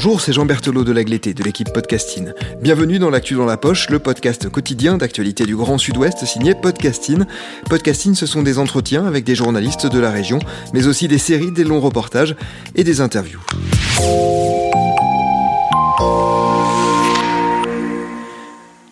Bonjour, c'est Jean Berthelot de l'Agleté, de l'équipe Podcasting. Bienvenue dans l'actu dans la poche, le podcast quotidien d'actualité du Grand Sud-Ouest signé Podcasting. Podcasting, ce sont des entretiens avec des journalistes de la région, mais aussi des séries, des longs reportages et des interviews.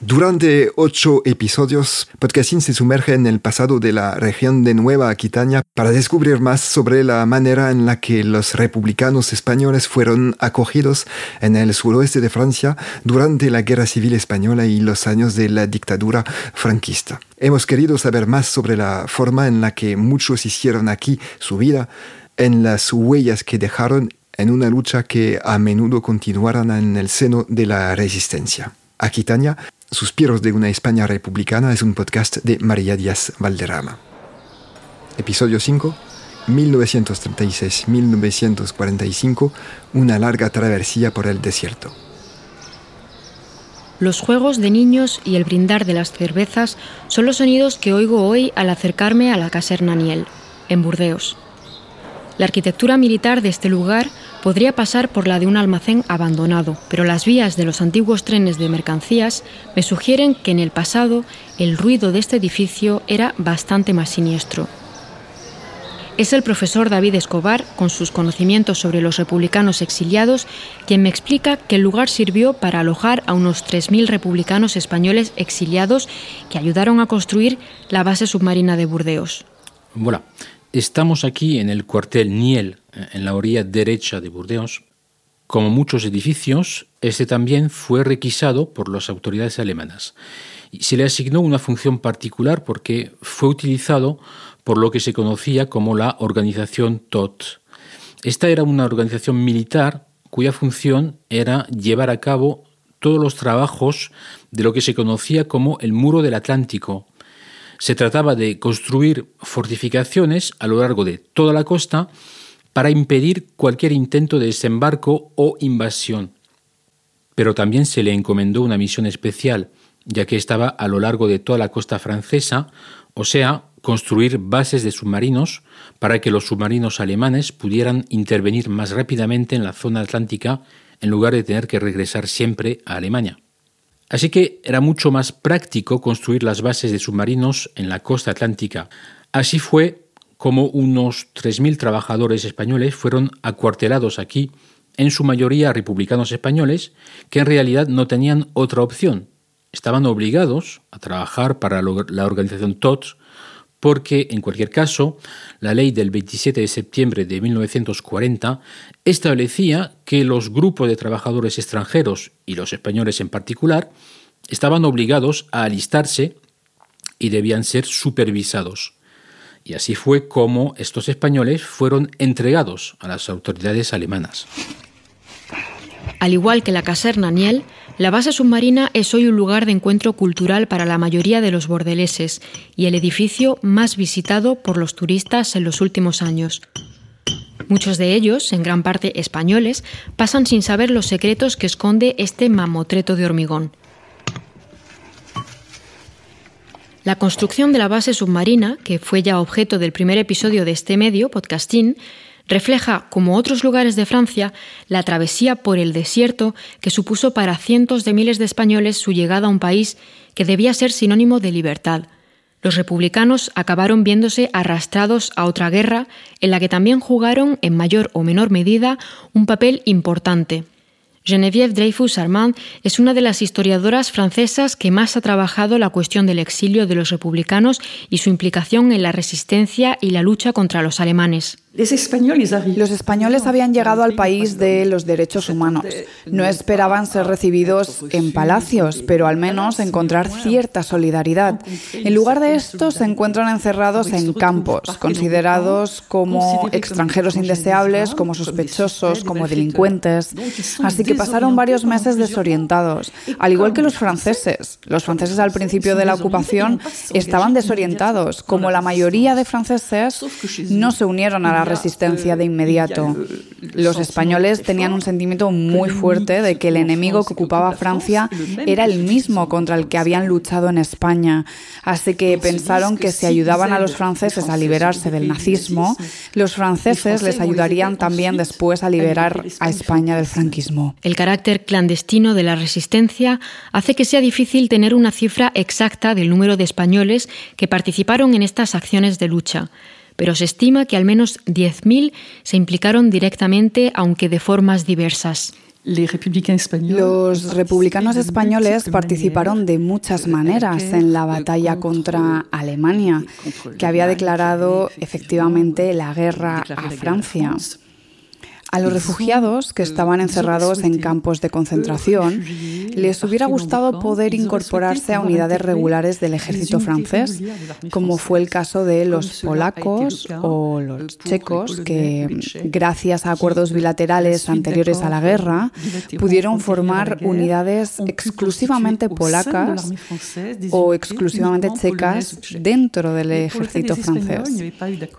Durante ocho episodios, Podcasting se sumerge en el pasado de la región de Nueva Aquitania para descubrir más sobre la manera en la que los republicanos españoles fueron acogidos en el suroeste de Francia durante la Guerra Civil Española y los años de la dictadura franquista. Hemos querido saber más sobre la forma en la que muchos hicieron aquí su vida, en las huellas que dejaron en una lucha que a menudo continuaron en el seno de la resistencia. Aquitania Suspiros de una España republicana es un podcast de María Díaz Valderrama. Episodio 5, 1936-1945, una larga travesía por el desierto. Los juegos de niños y el brindar de las cervezas son los sonidos que oigo hoy al acercarme a la caserna Niel, en Burdeos. La arquitectura militar de este lugar podría pasar por la de un almacén abandonado, pero las vías de los antiguos trenes de mercancías me sugieren que en el pasado el ruido de este edificio era bastante más siniestro. Es el profesor David Escobar, con sus conocimientos sobre los republicanos exiliados, quien me explica que el lugar sirvió para alojar a unos 3.000 republicanos españoles exiliados que ayudaron a construir la base submarina de Burdeos. Estamos aquí en el cuartel Niel, en la orilla derecha de Burdeos. Como muchos edificios, este también fue requisado por las autoridades alemanas. Y se le asignó una función particular porque fue utilizado por lo que se conocía como la organización TOT. Esta era una organización militar cuya función era llevar a cabo todos los trabajos de lo que se conocía como el Muro del Atlántico, se trataba de construir fortificaciones a lo largo de toda la costa para impedir cualquier intento de desembarco o invasión. Pero también se le encomendó una misión especial, ya que estaba a lo largo de toda la costa francesa, o sea, construir bases de submarinos para que los submarinos alemanes pudieran intervenir más rápidamente en la zona atlántica en lugar de tener que regresar siempre a Alemania. Así que era mucho más práctico construir las bases de submarinos en la costa atlántica. Así fue como unos 3.000 trabajadores españoles fueron acuartelados aquí, en su mayoría republicanos españoles, que en realidad no tenían otra opción. Estaban obligados a trabajar para la organización TOTS porque, en cualquier caso, la ley del 27 de septiembre de 1940 establecía que los grupos de trabajadores extranjeros, y los españoles en particular, estaban obligados a alistarse y debían ser supervisados. Y así fue como estos españoles fueron entregados a las autoridades alemanas. Al igual que la caserna Niel, la base submarina es hoy un lugar de encuentro cultural para la mayoría de los bordeleses y el edificio más visitado por los turistas en los últimos años. Muchos de ellos, en gran parte españoles, pasan sin saber los secretos que esconde este mamotreto de hormigón. La construcción de la base submarina, que fue ya objeto del primer episodio de este medio, podcasting, refleja, como otros lugares de Francia, la travesía por el desierto que supuso para cientos de miles de españoles su llegada a un país que debía ser sinónimo de libertad. Los republicanos acabaron viéndose arrastrados a otra guerra en la que también jugaron, en mayor o menor medida, un papel importante. Geneviève Dreyfus Armand es una de las historiadoras francesas que más ha trabajado la cuestión del exilio de los republicanos y su implicación en la resistencia y la lucha contra los alemanes. Los españoles habían llegado al país de los derechos humanos. No esperaban ser recibidos en palacios, pero al menos encontrar cierta solidaridad. En lugar de esto, se encuentran encerrados en campos, considerados como extranjeros indeseables, como sospechosos, como delincuentes. Así que pasaron varios meses desorientados, al igual que los franceses. Los franceses al principio de la ocupación estaban desorientados. Como la mayoría de franceses, no se unieron a la resistencia de inmediato. Los españoles tenían un sentimiento muy fuerte de que el enemigo que ocupaba Francia era el mismo contra el que habían luchado en España. Así que pensaron que si ayudaban a los franceses a liberarse del nazismo, los franceses les ayudarían también después a liberar a España del franquismo. El carácter clandestino de la resistencia hace que sea difícil tener una cifra exacta del número de españoles que participaron en estas acciones de lucha pero se estima que al menos 10.000 se implicaron directamente, aunque de formas diversas. Los republicanos españoles participaron de muchas maneras en la batalla contra Alemania, que había declarado efectivamente la guerra a Francia. A los refugiados que estaban encerrados en campos de concentración les hubiera gustado poder incorporarse a unidades regulares del ejército francés, como fue el caso de los polacos o los checos, que gracias a acuerdos bilaterales anteriores a la guerra pudieron formar unidades exclusivamente polacas o exclusivamente checas dentro del ejército francés.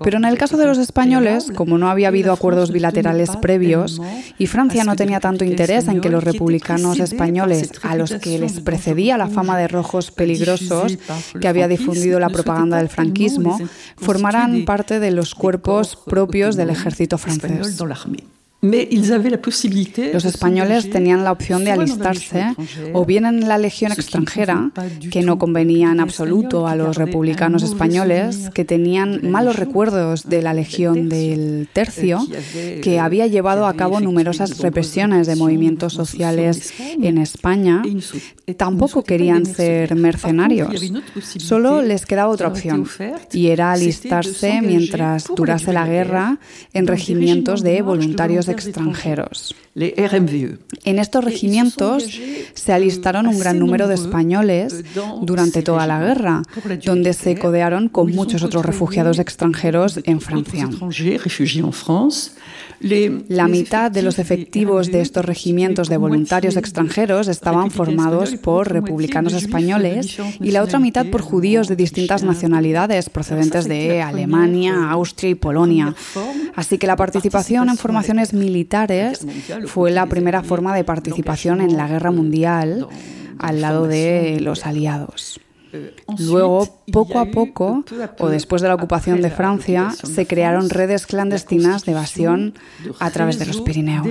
Pero en el caso de los españoles, como no había habido acuerdos bilaterales previos y Francia no tenía tanto interés en que los republicanos españoles, a los que les precedía la fama de rojos peligrosos que había difundido la propaganda del franquismo, formaran parte de los cuerpos propios del ejército francés. Los españoles tenían la opción de alistarse o bien en la legión extranjera, que no convenía en absoluto a los republicanos españoles, que tenían malos recuerdos de la legión del tercio, que había llevado a cabo numerosas represiones de movimientos sociales en España. Tampoco querían ser mercenarios. Solo les quedaba otra opción, y era alistarse mientras durase la guerra en regimientos de voluntarios extranjeros. En estos regimientos se alistaron un gran número de españoles durante toda la guerra, donde se codearon con muchos otros refugiados extranjeros en Francia. La mitad de los efectivos de estos regimientos de voluntarios extranjeros estaban formados por republicanos españoles y la otra mitad por judíos de distintas nacionalidades procedentes de Alemania, Austria y Polonia. Así que la participación en formaciones militares fue la primera forma de participación en la guerra mundial al lado de los aliados. Luego, poco a poco, o después de la ocupación de Francia, se crearon redes clandestinas de evasión a través de los Pirineos.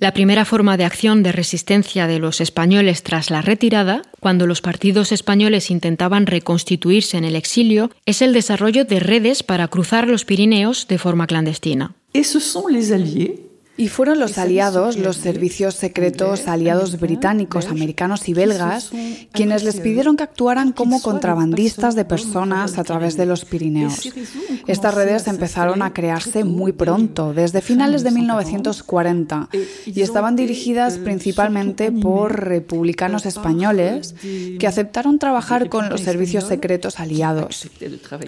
La primera forma de acción de resistencia de los españoles tras la retirada, cuando los partidos españoles intentaban reconstituirse en el exilio, es el desarrollo de redes para cruzar los Pirineos de forma clandestina. Et ce sont les Alliés Y fueron los aliados, los servicios secretos aliados británicos, americanos y belgas, quienes les pidieron que actuaran como contrabandistas de personas a través de los Pirineos. Estas redes empezaron a crearse muy pronto, desde finales de 1940, y estaban dirigidas principalmente por republicanos españoles que aceptaron trabajar con los servicios secretos aliados.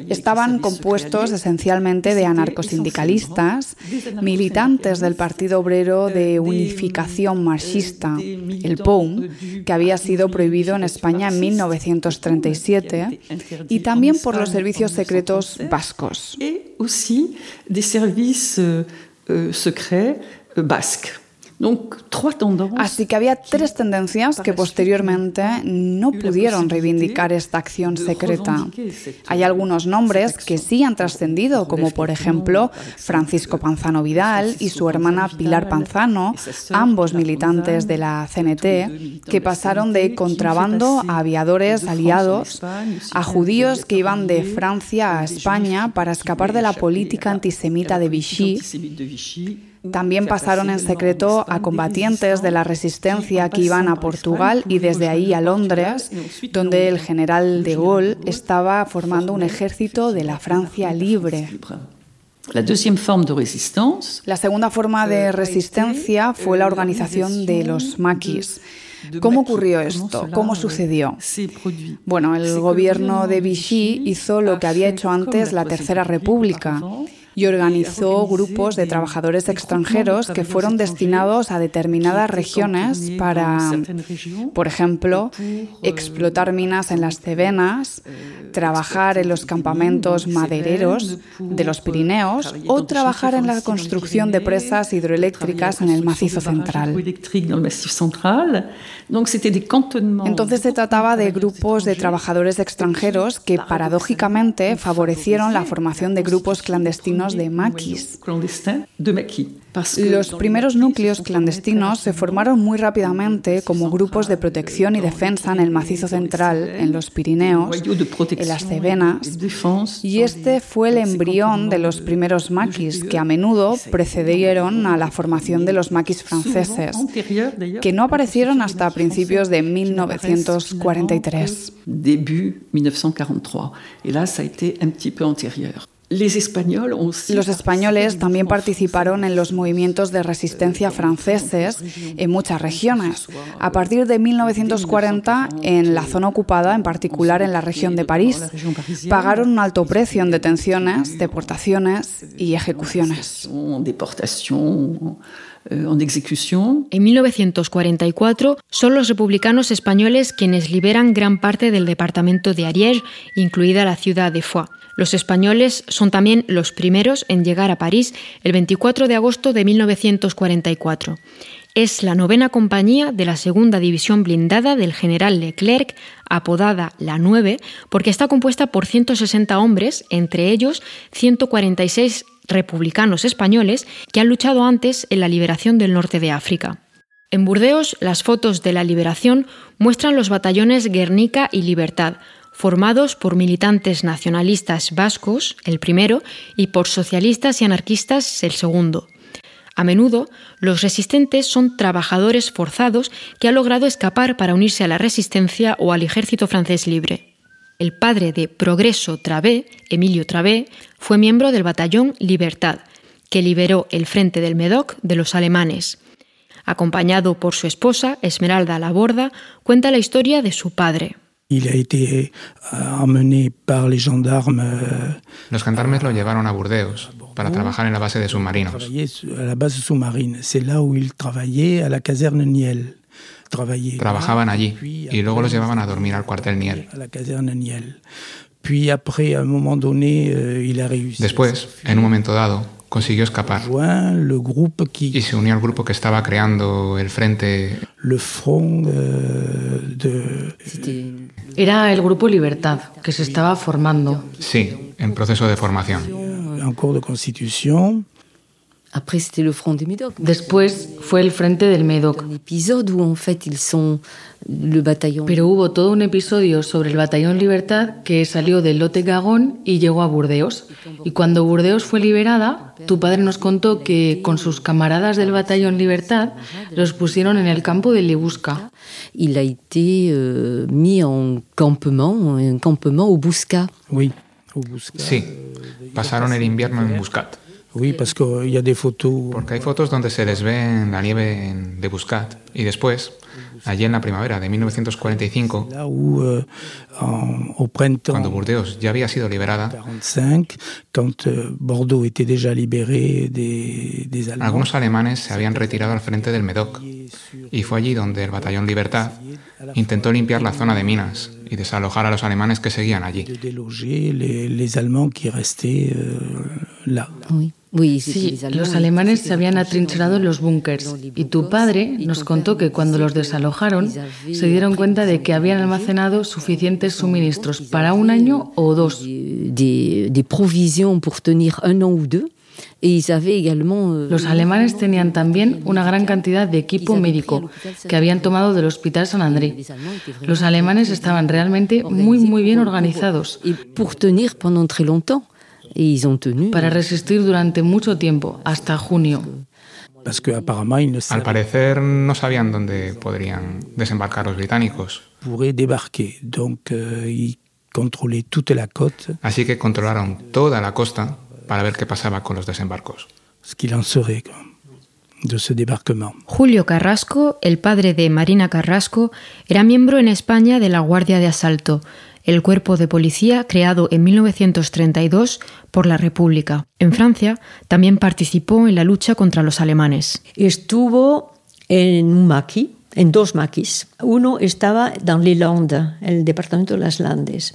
Estaban compuestos esencialmente de anarcosindicalistas, militantes del Partido Partido Obrero de Unificación Marxista, el POUM, que había sido prohibido en España en 1937, y también por los servicios secretos vascos. Así que había tres tendencias que posteriormente no pudieron reivindicar esta acción secreta. Hay algunos nombres que sí han trascendido, como por ejemplo Francisco Panzano Vidal y su hermana Pilar Panzano, ambos militantes de la CNT, que pasaron de contrabando a aviadores aliados, a judíos que iban de Francia a España para escapar de la política antisemita de Vichy También pasaron en secreto a combatientes de la resistencia que iban a Portugal y desde ahí a Londres, donde el general de Gaulle estaba formando un ejército de la Francia libre. La segunda forma de resistencia fue la organización de los maquis. ¿Cómo ocurrió esto? ¿Cómo sucedió? Bueno, el gobierno de Vichy hizo lo que había hecho antes la Tercera República y organizó grupos de trabajadores extranjeros que fueron destinados a determinadas regiones para, por ejemplo, explotar minas en las Cevenas, trabajar en los campamentos madereros de los Pirineos o trabajar en la construcción de presas hidroeléctricas en el macizo central. Entonces se trataba de grupos de trabajadores extranjeros que paradójicamente favorecieron la formación de grupos clandestinos de maquis. Los primeros núcleos clandestinos se formaron muy rápidamente como grupos de protección y defensa en el macizo central, en los Pirineos, en las Cevenas, y este fue el embrión de los primeros maquis, que a menudo precedieron a la formación de los maquis franceses, que no aparecieron hasta principios de 1943. Début 1943. Et là, ça a été un petit peu antérieur. Los españoles también participaron en los movimientos de resistencia franceses en muchas regiones. A partir de 1940, en la zona ocupada, en particular en la región de París, pagaron un alto precio en detenciones, deportaciones y ejecuciones. En 1944 son los republicanos españoles quienes liberan gran parte del departamento de Ariège, incluida la ciudad de Foix. Los españoles son también los primeros en llegar a París el 24 de agosto de 1944. Es la novena compañía de la segunda división blindada del general Leclerc, apodada la 9, porque está compuesta por 160 hombres, entre ellos 146 republicanos españoles que han luchado antes en la liberación del norte de África. En Burdeos, las fotos de la liberación muestran los batallones Guernica y Libertad, formados por militantes nacionalistas vascos, el primero, y por socialistas y anarquistas, el segundo. A menudo, los resistentes son trabajadores forzados que han logrado escapar para unirse a la resistencia o al ejército francés libre. El padre de Progreso Travé, Emilio Travé, fue miembro del batallón Libertad, que liberó el frente del Medoc de los alemanes. Acompañado por su esposa, Esmeralda Laborda, cuenta la historia de su padre. Euh. Euh, Los gendarmes lo llevaron a Burdeos para trabajar en la base de submarinos. Trabajaban allí y luego los llevaban a dormir al cuartel Niel. Euh, Después, en un momento dado, consiguió escapar y se unió al grupo que estaba creando el frente. Era el grupo Libertad, que se estaba formando. Sí, en proceso de formación. Después fue el frente del Médoc. Pero hubo todo un episodio sobre el batallón Libertad que salió del Lote Gagón y llegó a Burdeos. Y cuando Burdeos fue liberada, tu padre nos contó que con sus camaradas del batallón Libertad los pusieron en el campo de Lebusca. Il a été euh, mis en campement, en campement au Busca. Oui, Sí, pasaron el invierno en Buscat. Oui, parce qu'il y a des photos. Porque hay fotos donde se les ve en la nieve de Buscat. Y después, allí en la primavera de 1945, euh, cuando Burdeos ya había sido liberada, euh, algunos alemanes se habían retirado al frente del Medoc. Y fue allí donde el batallón Libertad intentó limpiar la zona de minas y desalojar a los alemanes que seguían allí. Sí, los alemanes se habían atrincherado en los búnkers y tu padre nos contó que cuando los desalojaron se dieron cuenta de que habían almacenado suficientes suministros para un año o dos. Des, provisions pour tenir un an ou deux. Euh, los alemanes tenían también una gran cantidad de equipo médico que habían tomado del Hospital San André. Los alemanes estaban realmente muy, muy bien organizados. Para resistir durante mucho tiempo, hasta junio. Al parecer no sabían dónde podrían desembarcar los británicos. Euh, Así que controlaron toda la costa para ver qué pasaba con los desembarcos. Julio Carrasco, el padre de Marina Carrasco, era miembro en España de la Guardia de Asalto, el cuerpo de policía creado en 1932 por la República. En Francia también participó en la lucha contra los alemanes. Estuvo en un maquis, en dos maquis. Uno estaba en les Landes, el departamento de las Landes.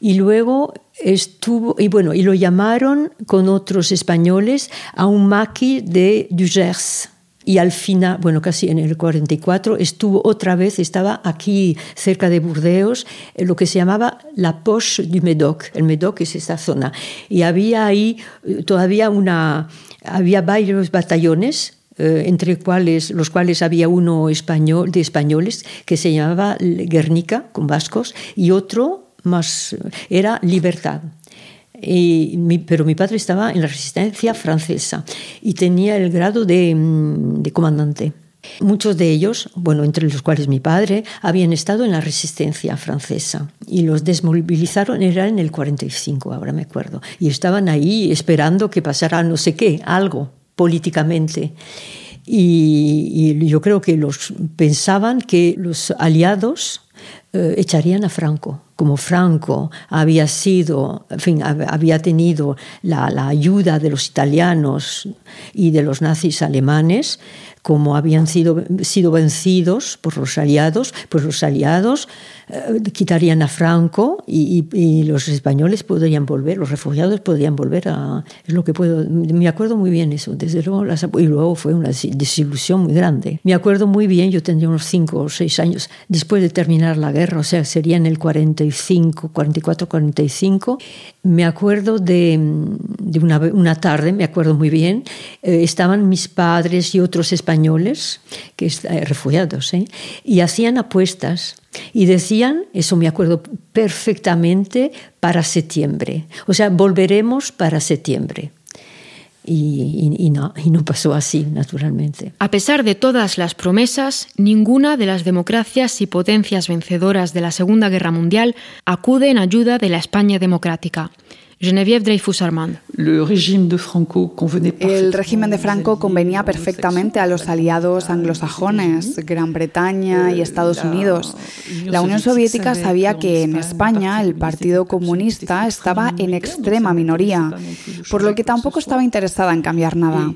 Y luego estuvo, y bueno, y lo llamaron con otros españoles a un maquis de Dugers y al final, bueno, casi en el 44, estuvo otra vez, estaba aquí cerca de Burdeos, lo que se llamaba la Poche du Médoc. El Médoc es esa zona. Y había ahí eh, todavía una, había varios batallones eh, entre cuales, los cuales había uno español, de españoles que se llamaba Guernica, con vascos, y otro más, era Libertad pero mi padre estaba en la resistencia francesa y tenía el grado de, mm, de comandante. Muchos de ellos, bueno, entre los cuales mi padre, habían estado en la resistencia francesa y los desmovilizaron, era en el 45, ahora me acuerdo, y estaban ahí esperando que pasara no sé qué, algo políticamente. Y, y yo creo que los pensaban que los aliados eh, echarían a Franco. Como Franco había sido, en fin, había tenido la, la ayuda de los italianos y de los nazis alemanes, como habían sido, sido vencidos por los aliados, pues los aliados eh, quitarían a Franco y, los españoles podrían volver, los refugiados podrían volver a... Es lo que puedo... Me acuerdo muy bien eso, desde luego, y luego fue una desilusión muy grande. Me acuerdo muy bien, yo tendría unos cinco o seis años después de terminar la guerra, o sea, sería en el 45, 44, 45, me acuerdo de, de una, una, tarde, me acuerdo muy bien, eh, estaban mis padres y otros españoles, que eh, refugiados, ¿eh? y hacían apuestas y decían, eso me acuerdo perfectamente, para septiembre. O sea, volveremos para septiembre. Y, no pasó así, naturalmente. A pesar de todas las promesas, ninguna de las democracias y potencias vencedoras de la Segunda Guerra Mundial acude en ayuda de la España democrática. Geneviève Dreyfus-Armand. El régimen de Franco convenía perfectamente a los aliados anglosajones, Gran Bretaña y Estados Unidos. La Unión Soviética sabía que en España el Partido Comunista estaba en extrema minoría, por lo que tampoco estaba interesada en cambiar nada.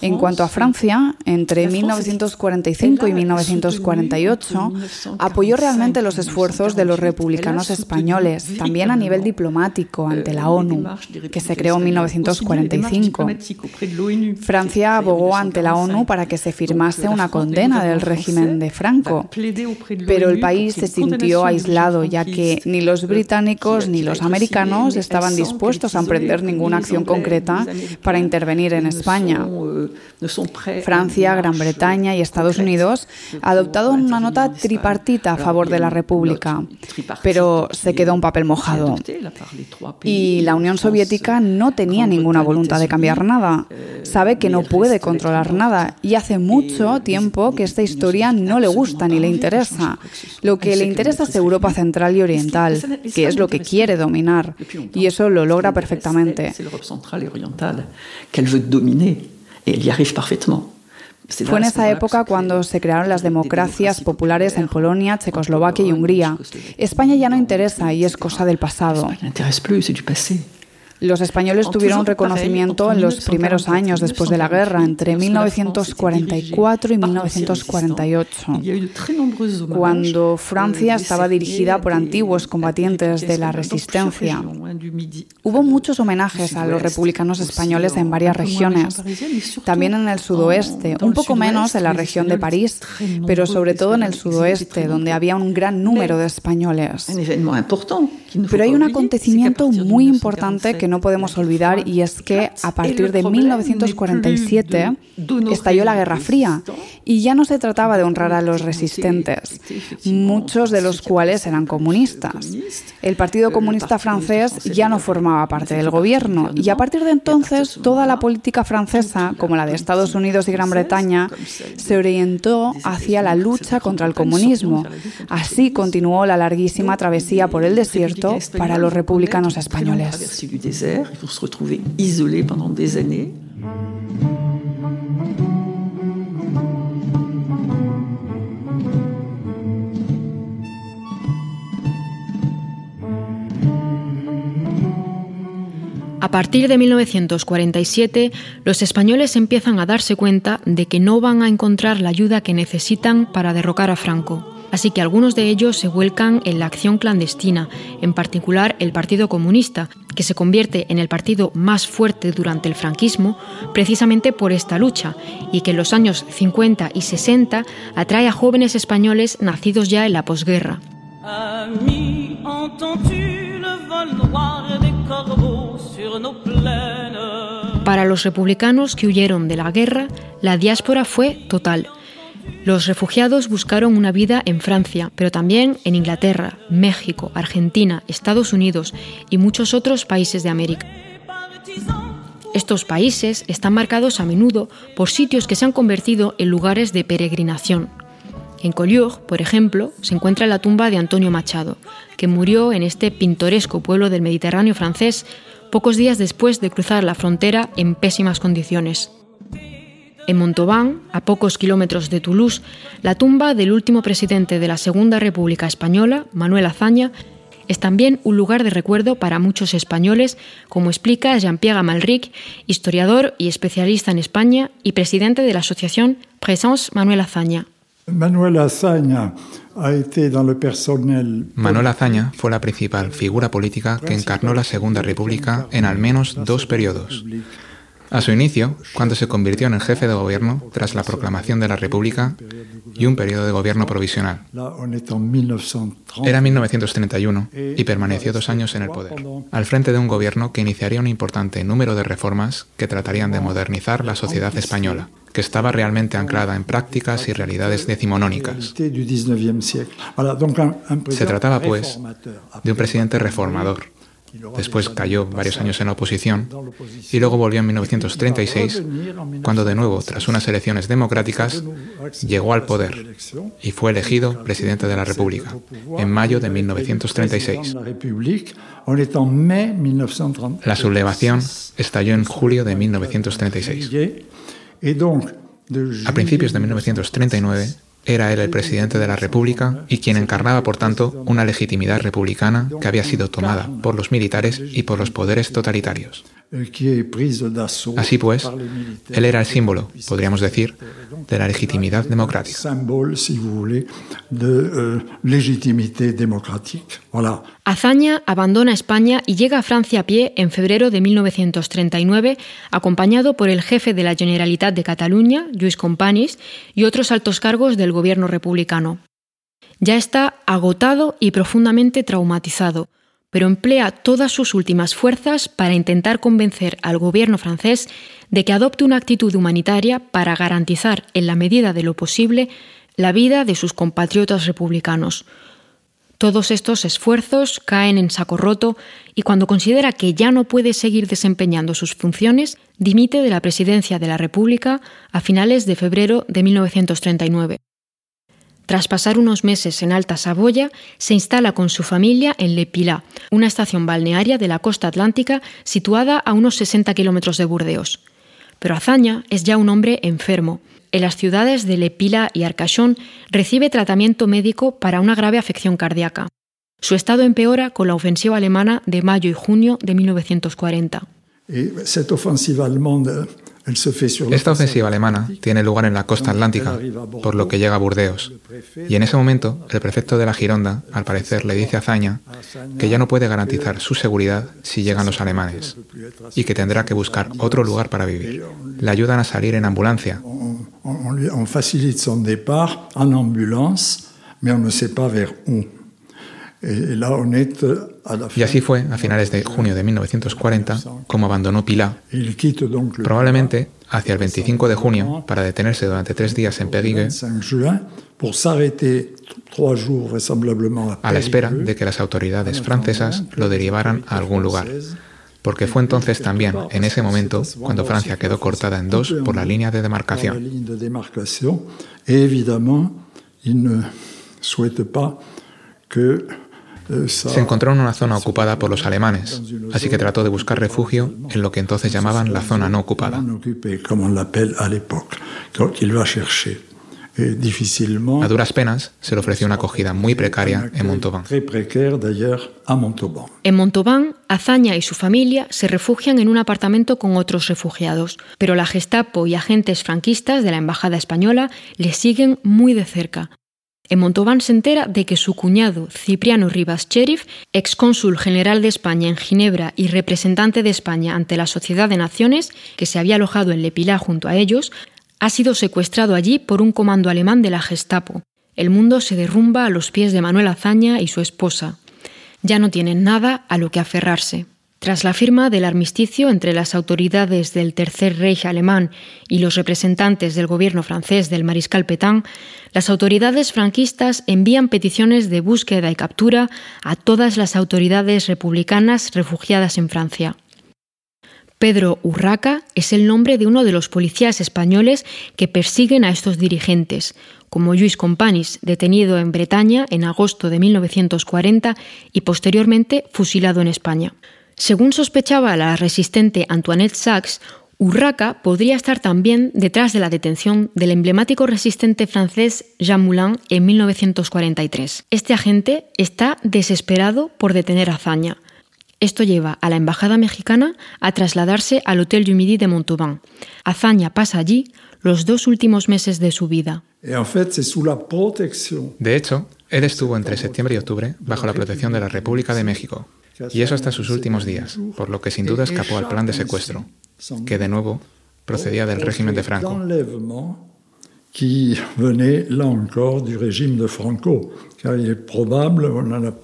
En cuanto a Francia, entre 1945 y 1948, apoyó realmente los esfuerzos de los republicanos españoles, también a nivel diplomático ante la ONU que se creó en 1945. Francia abogó ante la ONU para que se firmase una condena del régimen de Franco, pero el país se sintió aislado ya que ni los británicos ni los americanos estaban dispuestos a emprender ninguna acción concreta para intervenir en España. Francia, Gran Bretaña y Estados Unidos adoptaron una nota tripartita a favor de la República, pero se quedó un papel mojado. Y la Unión Soviética no tenía ninguna voluntad de cambiar nada. Sabe que no puede controlar nada y hace mucho tiempo que esta historia no le gusta ni le interesa. Lo que le interesa es Europa Central y Oriental, que es lo que quiere dominar. Y eso lo logra perfectamente. Fue en esa época cuando se crearon las democracias populares en Polonia, Checoslovaquia y Hungría. España ya no interesa y es cosa del pasado. Los españoles tuvieron reconocimiento en los primeros años después de la guerra, entre 1944 y 1948, cuando Francia estaba dirigida por antiguos combatientes de la resistencia. Hubo muchos homenajes a los republicanos españoles en varias regiones, también en el sudoeste, un poco menos en la región de París, pero sobre todo en el sudoeste, donde había un gran número de españoles. Pero hay un acontecimiento muy importante que no podemos olvidar y es que a partir de 1947 estalló la Guerra Fría Y ya no se trataba de honrar a los resistentes, muchos de los cuales eran comunistas. El Partido Comunista francés ya no formaba parte del gobierno y a partir de entonces toda la política francesa, como la de Estados Unidos y Gran Bretaña, se orientó hacia la lucha contra el comunismo. Así continuó la larguísima travesía por el desierto para los republicanos españoles. A partir de 1947, los españoles empiezan a darse cuenta de que no van a encontrar la ayuda que necesitan para derrocar a Franco. Así que algunos de ellos se vuelcan en la acción clandestina, en particular el Partido Comunista, que se convierte en el partido más fuerte durante el franquismo precisamente por esta lucha y que en los años 50 y 60 atrae a jóvenes españoles nacidos ya en la posguerra. Para los republicanos que huyeron de la guerra, la diáspora fue total. Los refugiados buscaron una vida en Francia, pero también en Inglaterra, México, Argentina, Estados Unidos y muchos otros países de América. Estos países están marcados a menudo por sitios que se han convertido en lugares de peregrinación. En Collioure, por ejemplo, se encuentra la tumba de Antonio Machado, que murió en este pintoresco pueblo del Mediterráneo francés pocos días después de cruzar la frontera en pésimas condiciones. En Montauban, a pocos kilómetros de Toulouse, la tumba del último presidente de la Segunda República Española, Manuel Azaña, es también un lugar de recuerdo para muchos españoles, como explica Jean-Pierre Amalric, historiador y especialista en España y presidente de la asociación Présence Manuel Azaña. Manuel Azaña Manuel Azaña fue la principal figura política que encarnó la Segunda República en al menos dos periodos. A su inicio, cuando se convirtió en el jefe de gobierno tras la proclamación de la República y un periodo de gobierno provisional. Era 1931 y permaneció dos años en el poder, al frente de un gobierno que iniciaría un importante número de reformas que tratarían de modernizar la sociedad española que estaba realmente anclada en prácticas y realidades decimonónicas. Se trataba, pues, de un presidente reformador. Después cayó varios años en la oposición y luego volvió en 1936, cuando de nuevo, tras unas elecciones democráticas, llegó al poder y fue elegido presidente de la República en mayo de 1936. La sublevación estalló en julio de 1936. A principios de 1939 era él el presidente de la República y quien encarnaba, por tanto, una legitimidad republicana que había sido tomada por los militares y por los poderes totalitarios. Así pues, él era el símbolo, podríamos decir, de la legitimidad democrática. Azaña abandona España y llega a Francia a pie en febrero de 1939, acompañado por el jefe de la Generalitat de Cataluña, Lluís Companys, y otros altos cargos del gobierno republicano. Ya está agotado y profundamente traumatizado pero emplea todas sus últimas fuerzas para intentar convencer al gobierno francés de que adopte una actitud humanitaria para garantizar, en la medida de lo posible, la vida de sus compatriotas republicanos. Todos estos esfuerzos caen en saco roto y cuando considera que ya no puede seguir desempeñando sus funciones, dimite de la presidencia de la República a finales de febrero de 1939. Tras pasar unos meses en Alta Saboya, se instala con su familia en Le Pilat, una estación balnearia de la costa atlántica situada a unos 60 kilómetros de Burdeos. Pero Azaña es ya un hombre enfermo. En las ciudades de Le Pilat y Arcachon recibe tratamiento médico para una grave afección cardíaca. Su estado empeora con la ofensiva alemana de mayo y junio de 1940. Esta ofensiva alemana tiene lugar en la costa atlántica, por lo que llega a Burdeos. Y en ese momento, el prefecto de la Gironda, al parecer, le dice a Zaña que ya no puede garantizar su seguridad si llegan los alemanes y que tendrá que buscar otro lugar para vivir. Le ayudan a salir en ambulancia. Y así fue, a finales de junio de 1940, como abandonó Pilar, probablemente hacia el 25 de junio para detenerse durante tres días en Périgueux. A la espera de que las autoridades francesas lo derivaran a algún lugar, porque fue entonces también, en ese momento, cuando Francia quedó cortada en dos por la línea de demarcación. Se encontró en una zona ocupada por los alemanes, así que trató de buscar refugio en lo que entonces llamaban la zona no ocupada. A duras penas se le ofreció una acogida muy precaria en Montauban. En Montauban, Azaña y su familia se refugian en un apartamento con otros refugiados, pero la Gestapo y agentes franquistas de la Embajada Española le siguen muy de cerca. En Montauban se entera de que su cuñado, Cipriano Rivas Cherif, excónsul general de España en Ginebra y representante de España ante la Sociedad de Naciones, que se había alojado en Lepilá junto a ellos, ha sido secuestrado allí por un comando alemán de la Gestapo. El mundo se derrumba a los pies de Manuel Azaña y su esposa. Ya no tienen nada a lo que aferrarse. Tras la firma del armisticio entre las autoridades del Tercer Reich alemán y los representantes del gobierno francés del mariscal Pétain, las autoridades franquistas envían peticiones de búsqueda y captura a todas las autoridades republicanas refugiadas en Francia. Pedro Urraca es el nombre de uno de los policías españoles que persiguen a estos dirigentes, como Luis Companys, detenido en Bretaña en agosto de 1940 y posteriormente fusilado en España. Según sospechaba la resistente Antoinette Sachs, Urraca podría estar también detrás de la detención del emblemático resistente francés Jean Moulin en 1943. Este agente está desesperado por detener a Zaña. Esto lleva a la embajada mexicana a trasladarse al Hotel du Midi de Montauban. Azaña pasa allí los dos últimos meses de su vida. De hecho, él estuvo entre septiembre y octubre bajo la protección de la República de México, y eso hasta sus últimos días, por lo que sin duda escapó al plan de secuestro, que de nuevo procedía del régimen de Franco.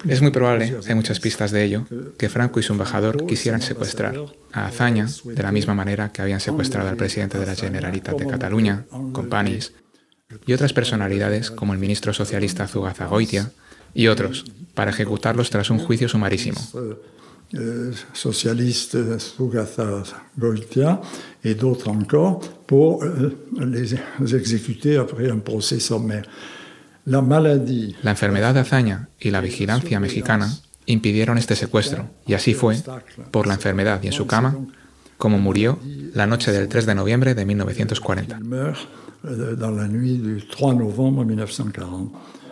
Es muy probable, hay muchas pistas de ello, que Franco y su embajador quisieran secuestrar a Azaña de la misma manera que habían secuestrado al presidente de la Generalitat de Cataluña, Companys, y otras personalidades como el ministro socialista Zugazagoitia y otros, para ejecutarlos tras un juicio sumarísimo. Euh, socialistes Sugatha Goitia et d'autres encore pour euh, les exécuter après un procès sommaire. La maladie. La enfermedad de hazaña y la vigilancia mexicana impidieron este secuestro, y así fue, por la enfermedad y en su cama, como murió la noche del 3 de noviembre de 1940.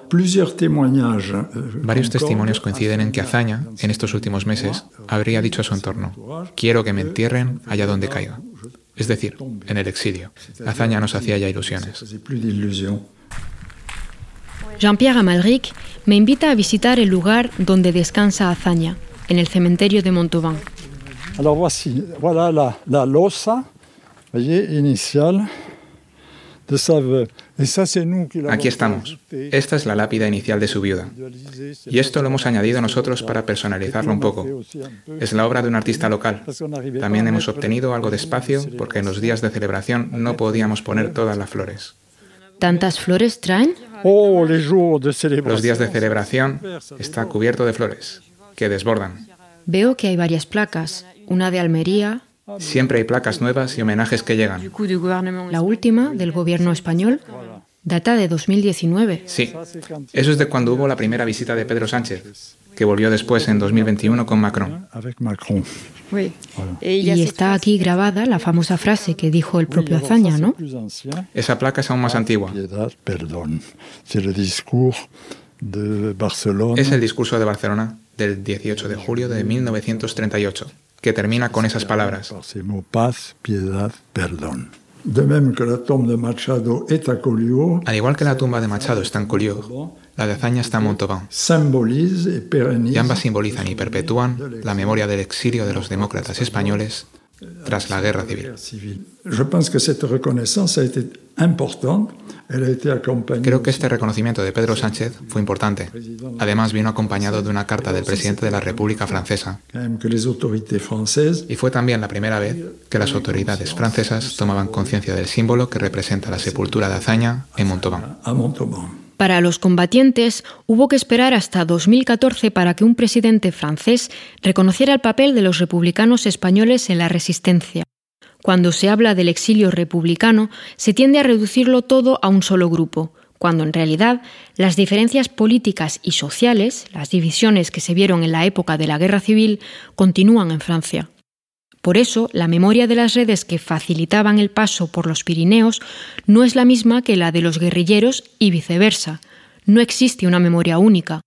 Euh, Varios testimonios coinciden en que Azaña, en estos últimos meses, habría dicho a su entorno, quiero que me entierren allá donde caiga. Es decir, en el exilio. Azaña nos hacía ya ilusiones. Jean-Pierre Amalric me invita a visitar el lugar donde descansa Azaña, en el cementerio de Montauban. Alors voici, voilà la, la losa, voyez, inicial Aquí estamos. Esta es la lápida inicial de su viuda. Y esto lo hemos añadido nosotros para personalizarlo un poco. Es la obra de un artista local. También hemos obtenido algo de espacio porque en los días de celebración no podíamos poner todas las flores. ¿Tantas flores traen? Oh, los días de celebración está cubierto de flores, que desbordan. Veo que hay varias placas, una de Almería, Siempre hay placas nuevas y homenajes que llegan. La última, del gobierno español, data de 2019. Sí, eso es de cuando hubo la primera visita de Pedro Sánchez, que volvió después en 2021 con Macron. Y está aquí grabada la famosa frase que dijo el propio Azaña, ¿no? Esa placa es aún más antigua. Es el discurso de Barcelona del 18 de julio de 1938 que termina con esas palabras. Paz, piedad, perdón. Al igual que la tumba de Machado está en Collioure, la de Azaña está en Montauban. Y ambas simbolizan y perpetúan la memoria del exilio de los demócratas españoles tras la guerra civil. Creo que este reconocimiento de Pedro Sánchez fue importante. Además, vino acompañado de una carta del presidente de la República Francesa. Y fue también la primera vez que las autoridades francesas tomaban conciencia del símbolo que representa la sepultura de Azaña en Montauban. Para los combatientes hubo que esperar hasta 2014 para que un presidente francés reconociera el papel de los republicanos españoles en la resistencia. Cuando se habla del exilio republicano, se tiende a reducirlo todo a un solo grupo, cuando en realidad las diferencias políticas y sociales, las divisiones que se vieron en la época de la Guerra Civil, continúan en Francia. Por eso, la memoria de las redes que facilitaban el paso por los Pirineos no es la misma que la de los guerrilleros y viceversa. No existe una memoria única.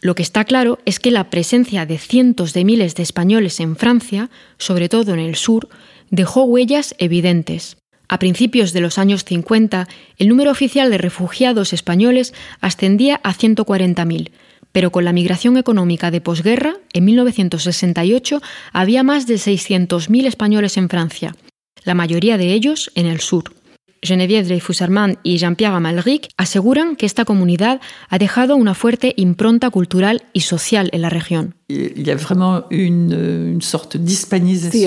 Lo que está claro es que la presencia de cientos de miles de españoles en Francia, sobre todo en el sur, dejó huellas evidentes. A principios de los años 50, el número oficial de refugiados españoles ascendía a 140.000, pero con la migración económica de posguerra, en 1968 había más de 600.000 españoles en Francia, la mayoría de ellos en el sur. Geneviève Dreyfus-Armand y Jean-Pierre Amalric aseguran que esta comunidad ha dejado una fuerte impronta cultural y social en la región. Sí,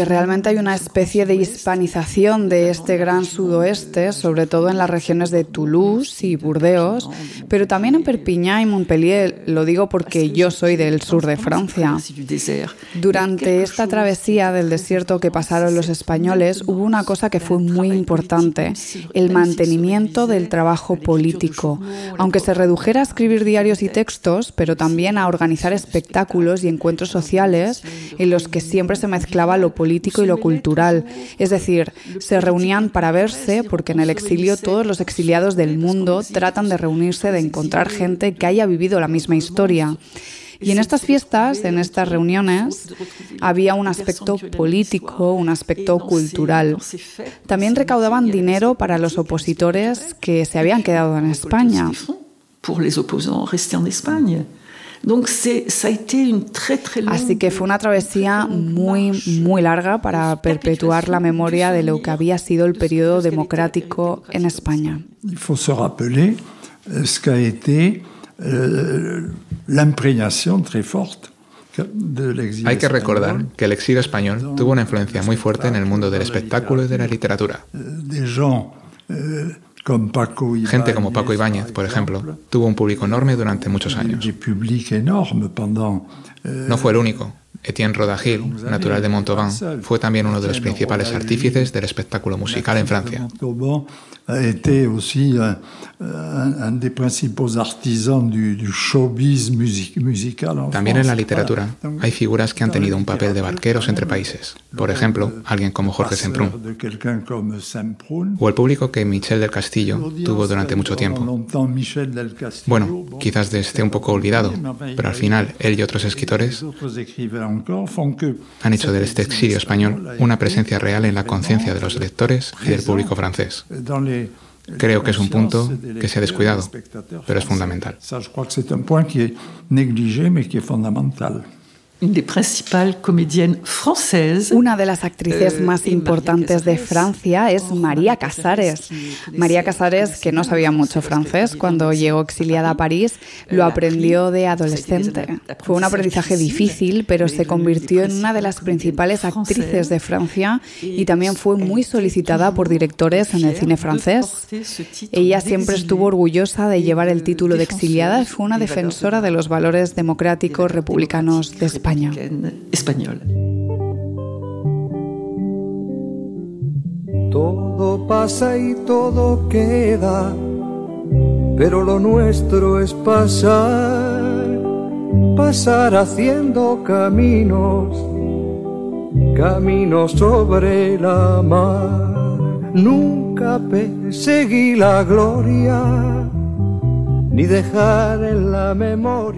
realmente hay una especie de hispanización de este gran sudoeste, sobre todo en las regiones de Toulouse y Burdeos, pero también en Perpignan y Montpellier. Lo digo porque yo soy del sur de Francia. Durante esta travesía del desierto que pasaron los españoles, hubo una cosa que fue muy importante, el mantenimiento del trabajo político. Aunque se redujera a escribir diarios y textos, pero también a organizar espectáculos y encuentros sociales en los que siempre se mezclaba lo político y lo cultural. Es decir, se reunían para verse porque en el exilio todos los exiliados del mundo tratan de reunirse, de encontrar gente que haya vivido la misma historia. Y en estas fiestas, en estas reuniones, había un aspecto político, un aspecto cultural. También recaudaban dinero para los opositores que se habían quedado en España. Así que fue una travesía muy, muy larga para perpetuar la memoria de lo que había sido el periodo democrático en España. Il faut se rappeler euh, ce qu'a été euh, l'imprégnation très forte hay que recordar que el exilio español tuvo una influencia muy fuerte en el mundo del espectáculo y de la literatura. Euh, Gente como Paco Ibáñez, por ejemplo, tuvo un público enorme durante muchos años. No fue el único. Etienne Rodagil, natural de Montauban, fue también uno de los principales artífices del espectáculo musical en Francia. été aussi un, un, des principaux artisans du, du showbiz musical. En También en la literatura hay figuras que han tenido un papel de barqueros entre países. Por ejemplo, alguien como Jorge Semprún. O el público que Michel del Castillo tuvo durante mucho tiempo. Bueno, quizás esté un poco olvidado, pero al final él y otros escritores han hecho de este exilio español una presencia real en la conciencia de los lectores y del público francés. Creo que es un punto que se ha descuidado, pero es fundamental. Una de las actrices euh, más importantes de Francia es María Casares. María Casares, que no sabía mucho francés cuando llegó exiliada a París, lo aprendió de adolescente. Fue un aprendizaje difícil, pero se convirtió en una de las principales actrices de Francia y también fue muy solicitada por directores en el cine francés. Ella siempre estuvo orgullosa de llevar el título de exiliada y fue una defensora de los valores democráticos republicanos de España. Español. Todo pasa y todo queda, pero lo nuestro es pasar, pasar haciendo caminos, caminos sobre la mar. Nunca perseguí la gloria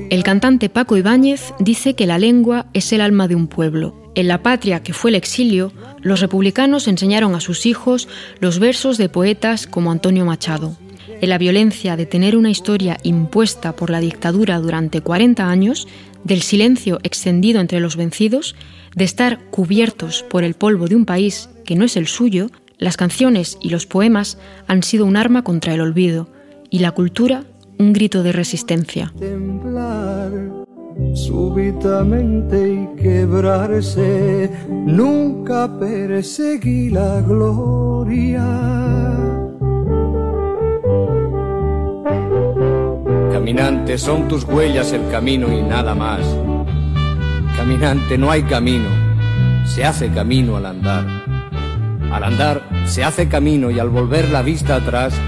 El cantante Paco Ibáñez dice que la lengua es el alma de un pueblo. En la patria que fue el exilio, los republicanos enseñaron a sus hijos los versos de poetas como Antonio Machado. En la violencia de tener una historia impuesta por la dictadura durante 40 años, del silencio extendido entre los vencidos, de estar cubiertos por el polvo de un país que no es el suyo, las canciones y los poemas han sido un arma contra el olvido y la cultura un grito de resistencia. súbitamente y quebrarse, nunca perseguí la gloria. Caminante, son tus huellas el camino y nada más. Caminante, no hay camino, se hace camino al andar. Al andar se hace camino y al volver la vista atrás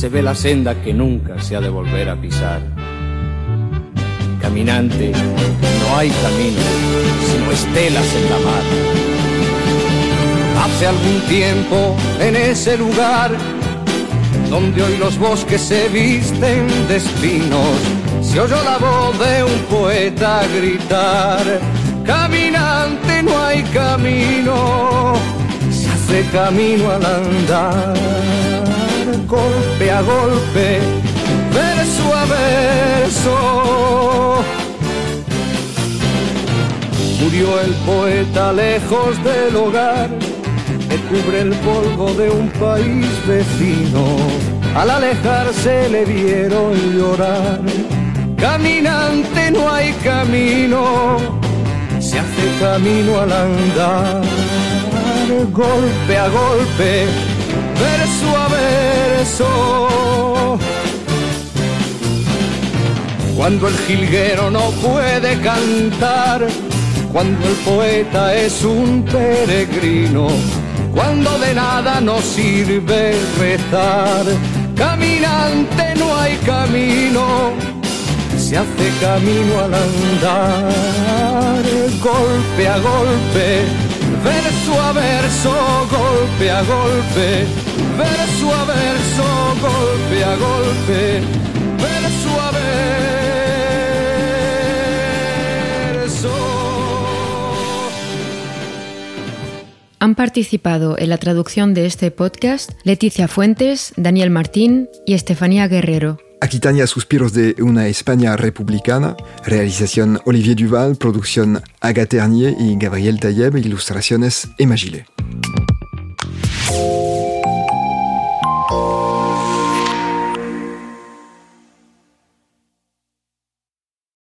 se ve la senda que nunca se ha de volver a pisar. Caminante, no hay camino, sino estelas en la mar. Hace algún tiempo en ese lugar donde hoy los bosques se visten de espinos, se oyó la voz de un poeta gritar, caminante no hay camino, se hace camino al andar, golpe a golpe, verso a verso. Murió el poeta lejos del hogar que cubre el polvo de un país vecino. Al alejarse le vieron llorar. Caminante no hay camino, se hace camino al andar. Golpe a golpe, verso a verso. Cuando el jilguero no puede cantar, cuando el poeta es un peregrino, cuando de nada nos sirve rezar. Caminante no hay camino, se hace camino al andar, golpe a golpe, verso a verso, golpe a golpe, verso a verso, golpe a golpe, verso a verso. Han participado en la traducción de este podcast Leticia Fuentes, Daniel Martín y Estefanía Guerrero. Aquitania Suspiros de una España republicana, realización Olivier Duval, producción Agathe Ternier y Gabriel Tayeb, ilustraciones Emma Gillet.